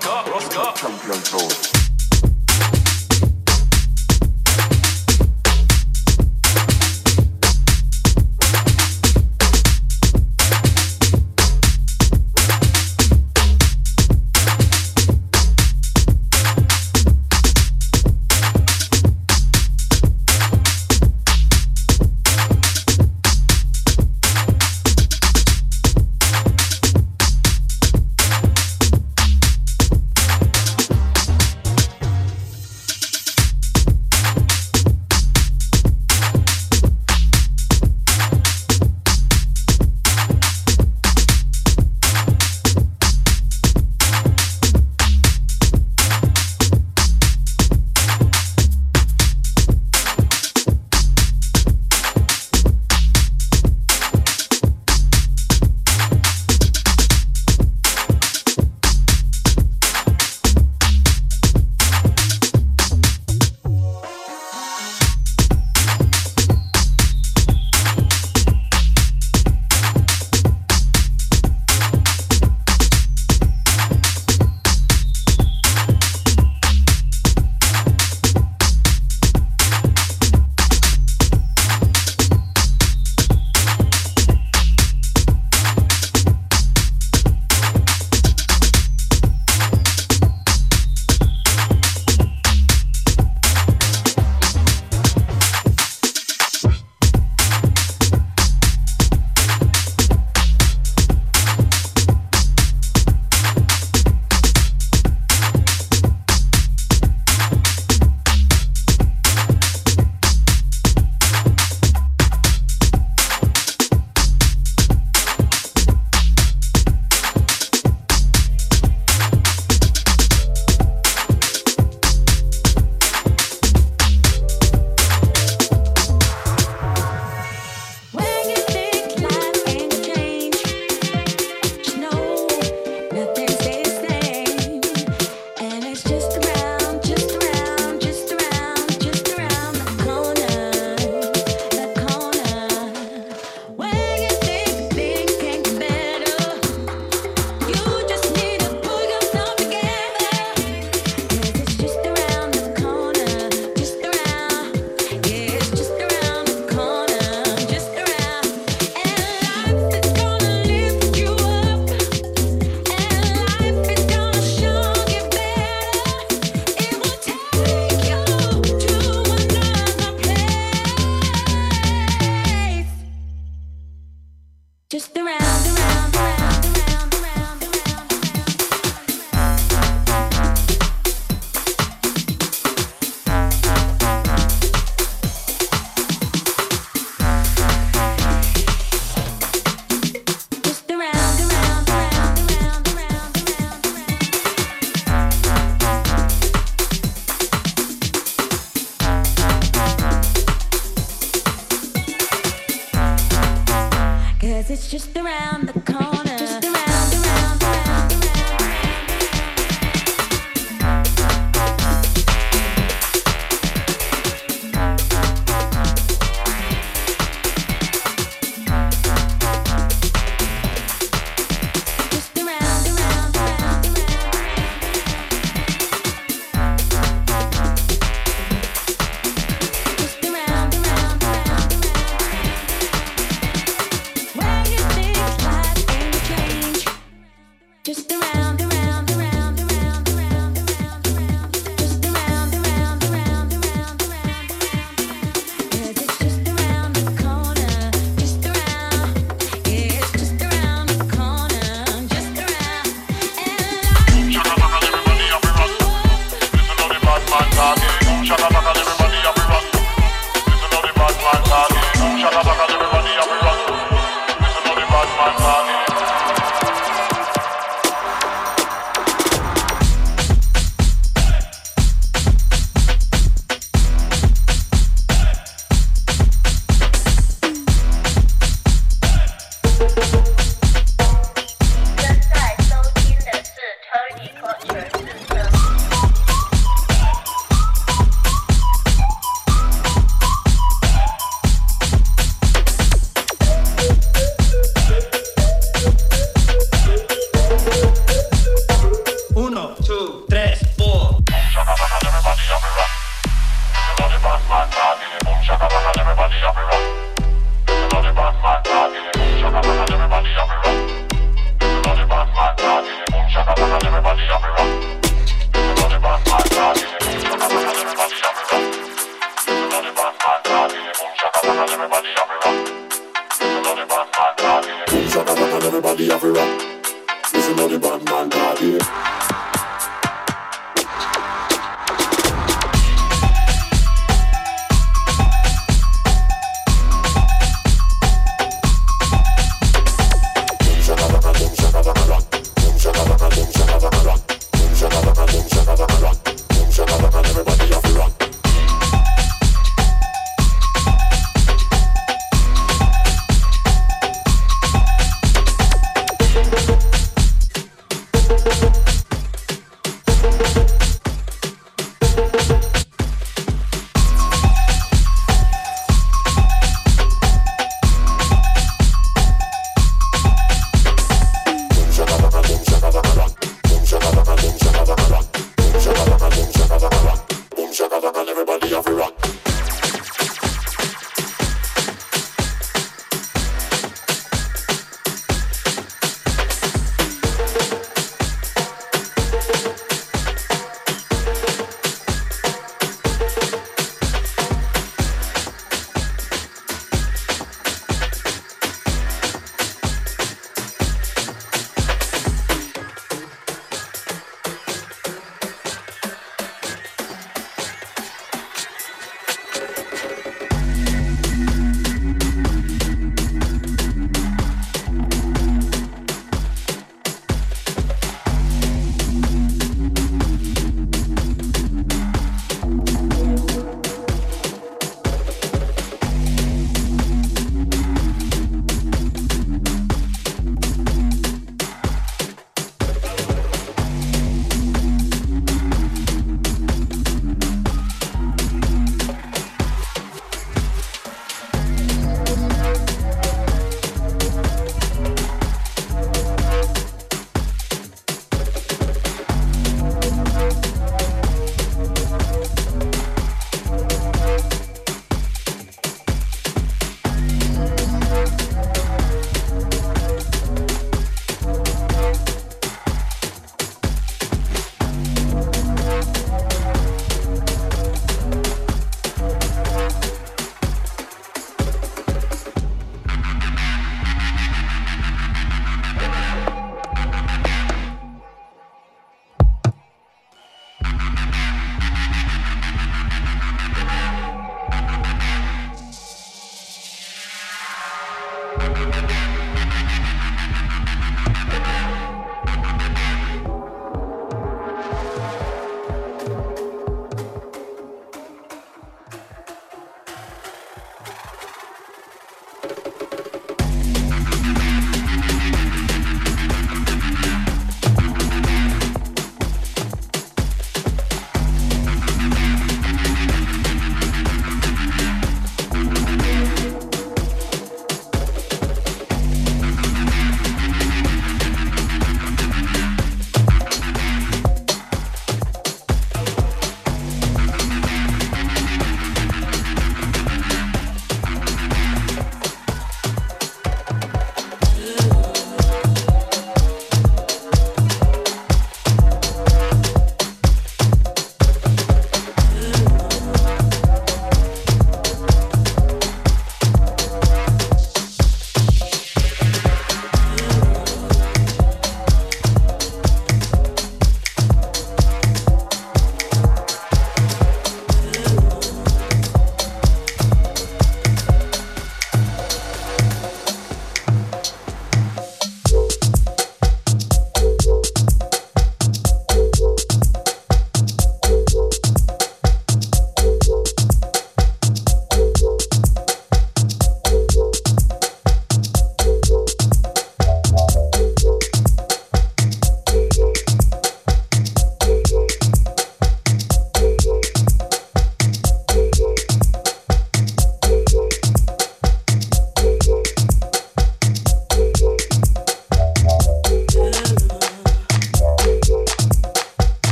two,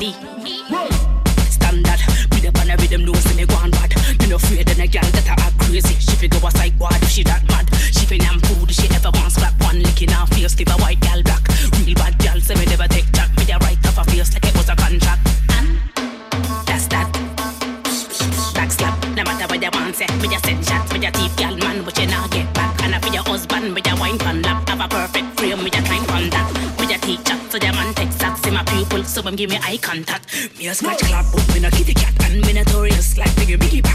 D. Standard. With a banner with them nose in me gone bad. You know afraid than a girl that I act crazy. She figure a psych ward if she that mad. She fin am food she ever wants clap one licking her face. Give a white give me eye contact. Me a scratch clap, but me a kitty cat, and me notorious like biggie biggie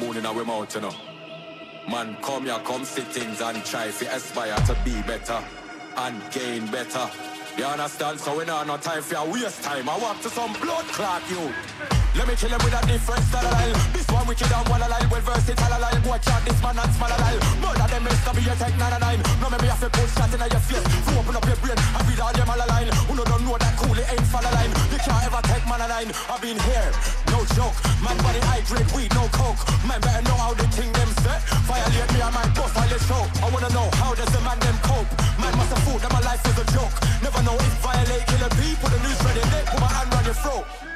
spoon in our mouth, you know. Man, come here, come see things and try to aspire to be better and gain better. You understand? So we don't no time for your waste time. I walk to some blood clot you. Let me kill him with a different style This one wicked and one alive, well versatile alive. Boy, can't this man and small alive. Murder them is to be a tech 9 and 9. No, me have to put shot in your face. To open up your brain and read all them all align. Who no don't know that cool, it ain't fall line. You can't ever take man a line. I've been here, no joke. Man, body grade weed, no coke. Man, better know how the thing them set. Violate me, I might bust all this show. I wanna know how does the man them cope. Man must have thought that my life is a joke. Never know if violate killing people. The news ready, they put my hand on your throat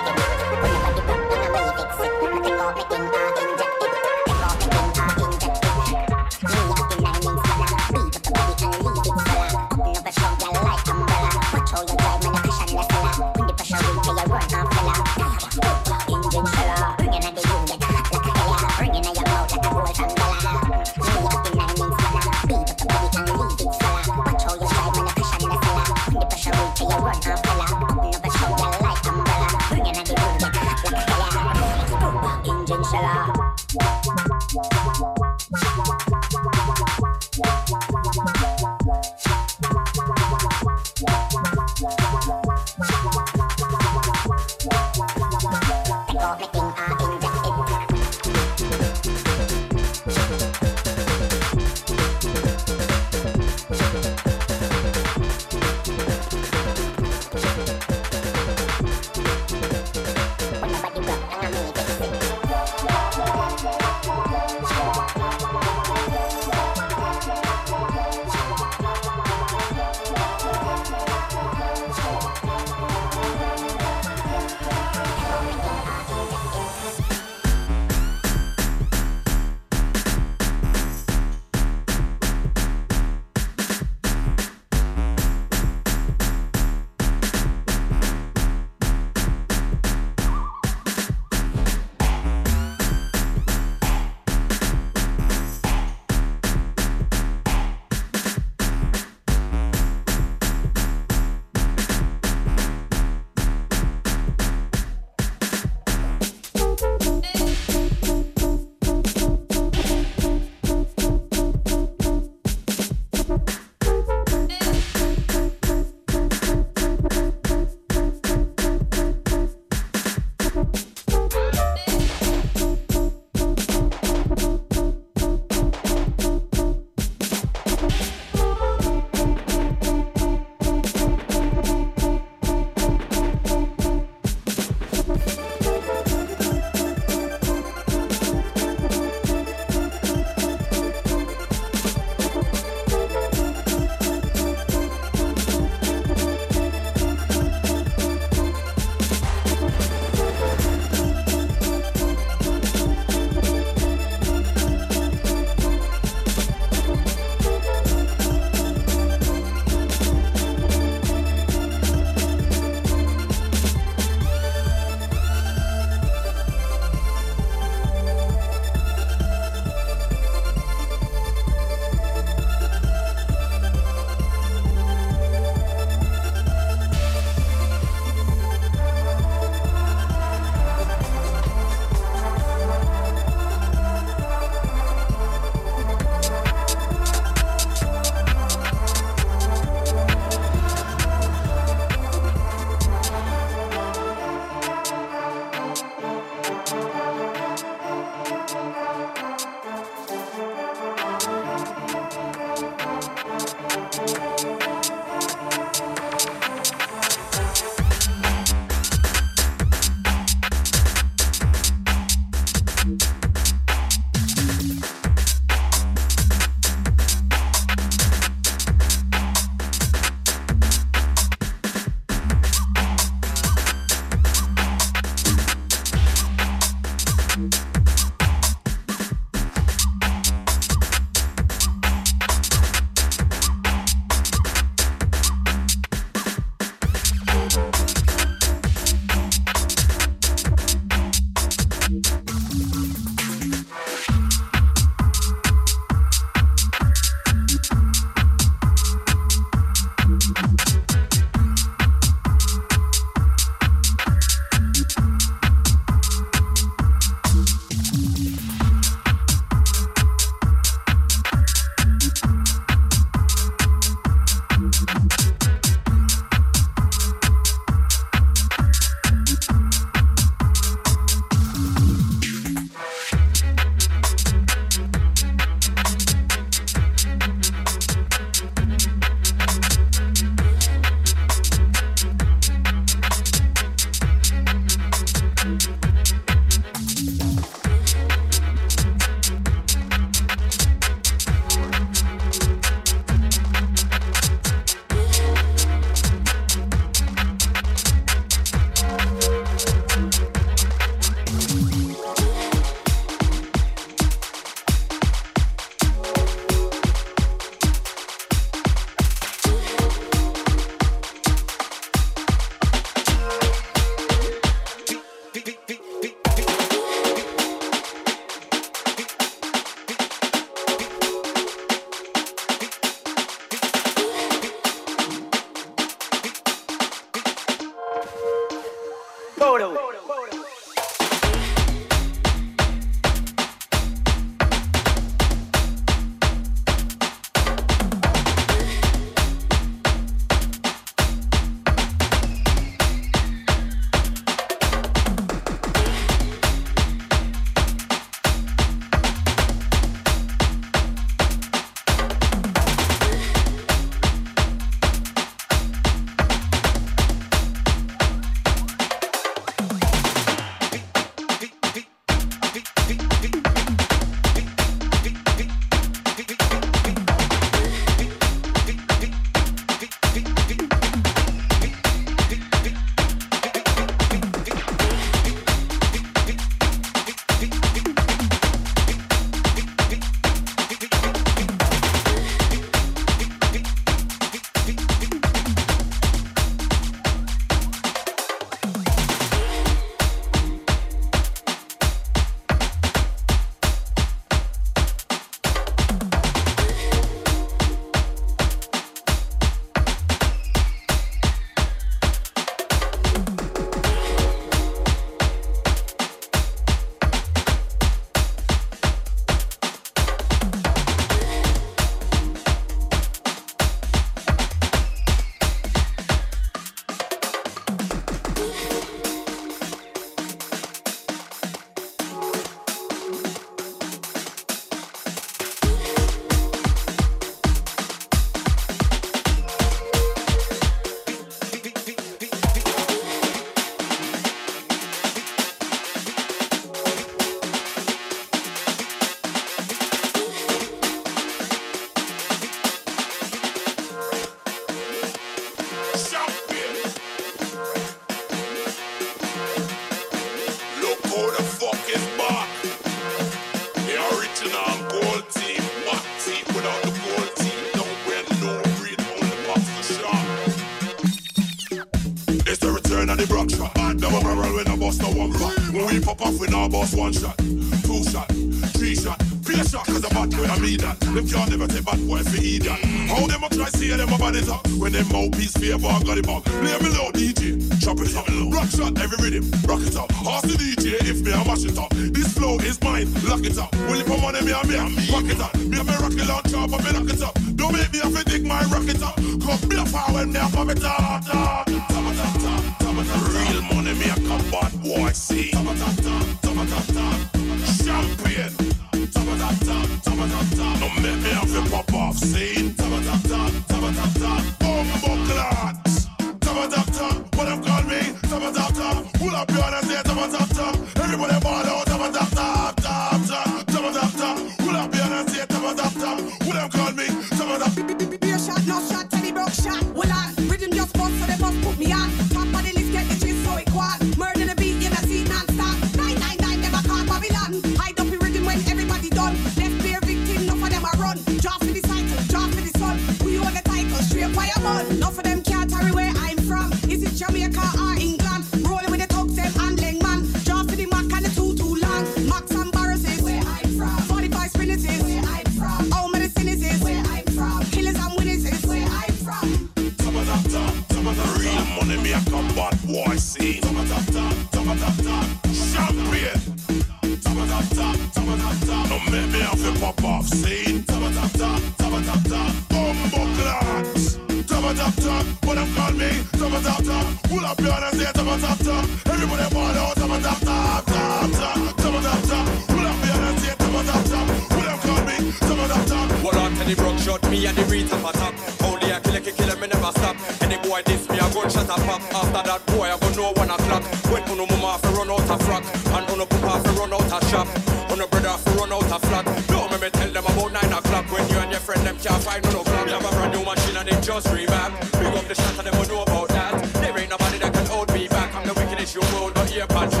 Yeah, and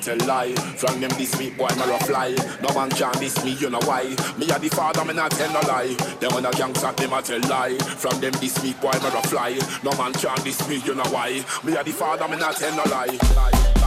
not tell lie. From them this week, boy, I'm a fly. no man can this me, you know why. Me are the father, me not tell no lie. Them when a gangsta, them a tell lie. From them this week, boy, me a fly. No man can diss me, you know why. Me a the father, me not tell no lie.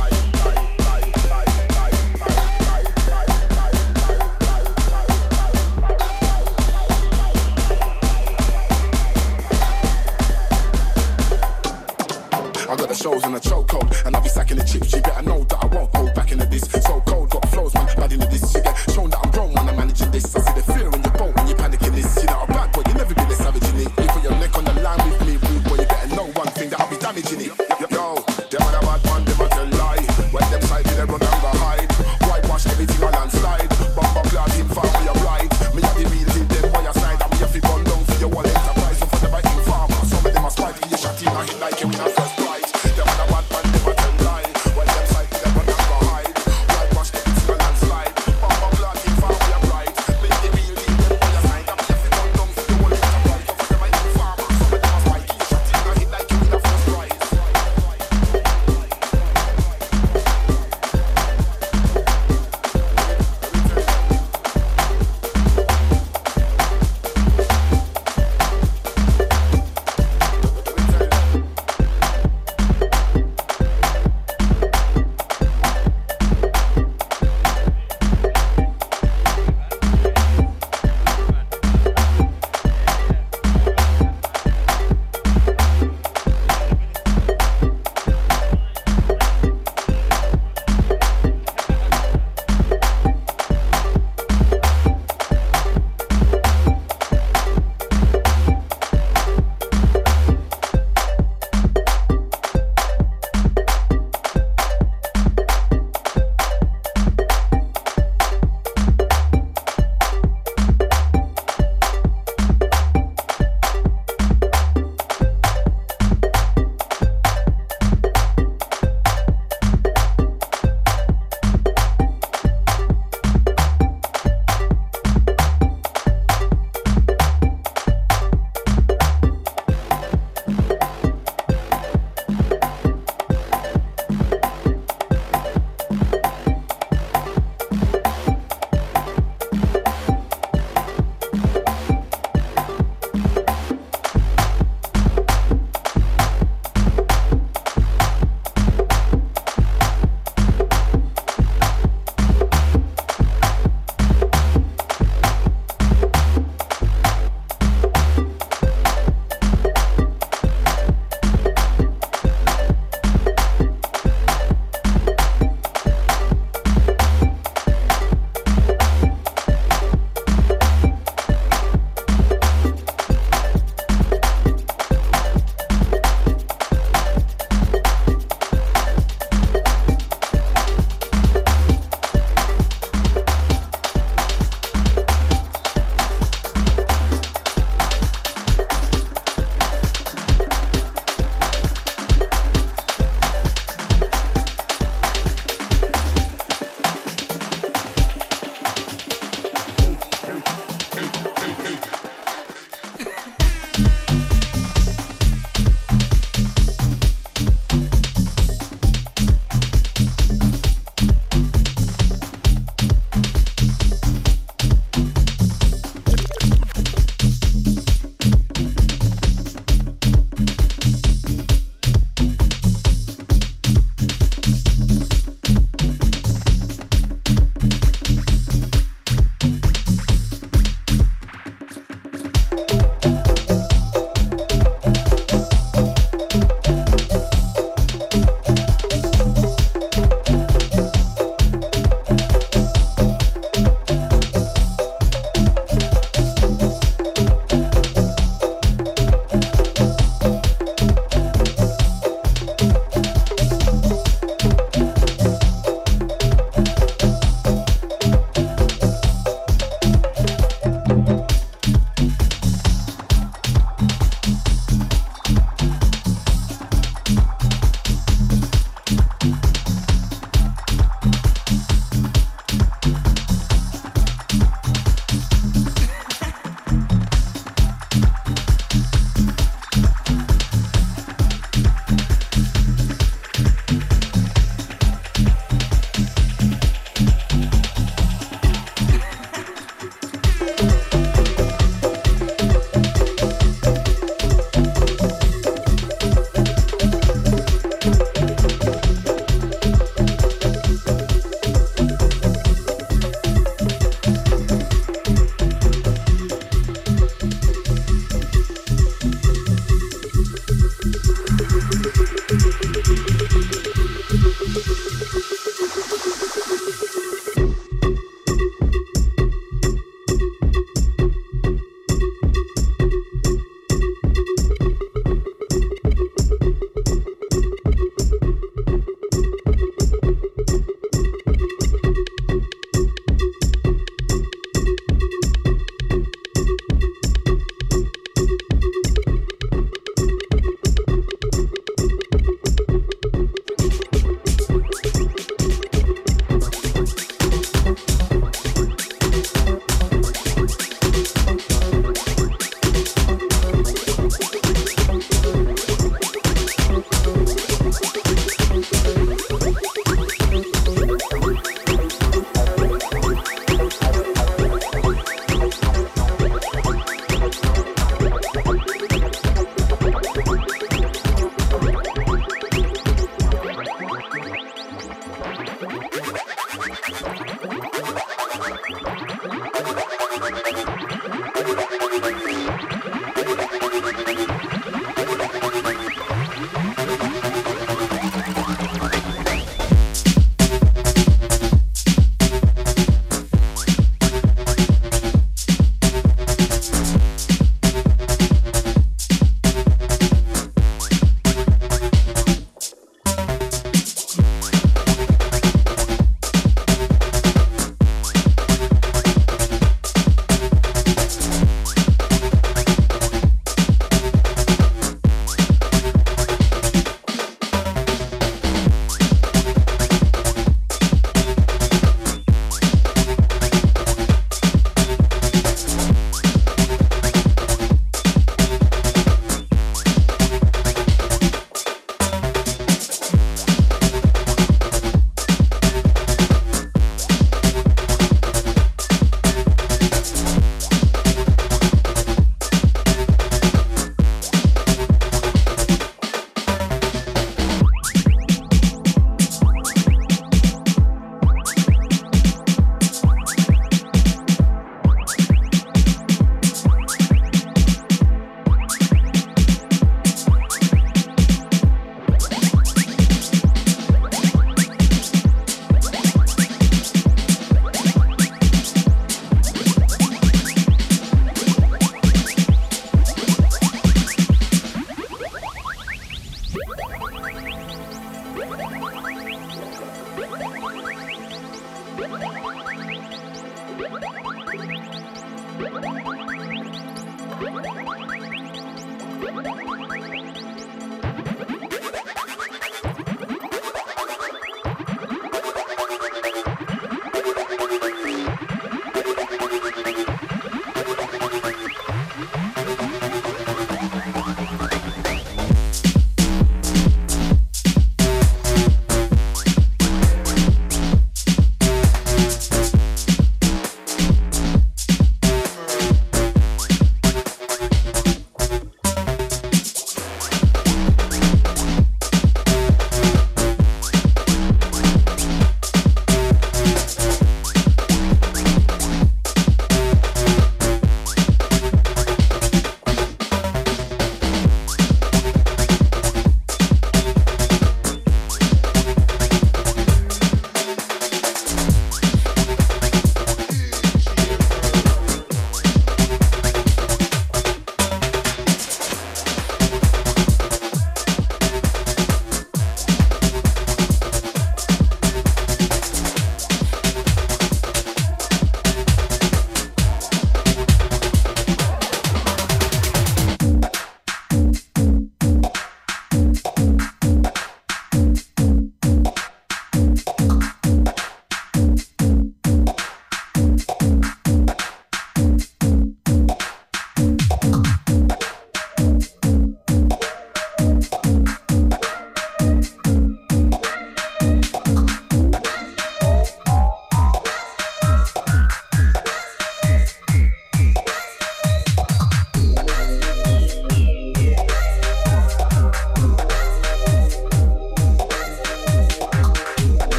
Thank you.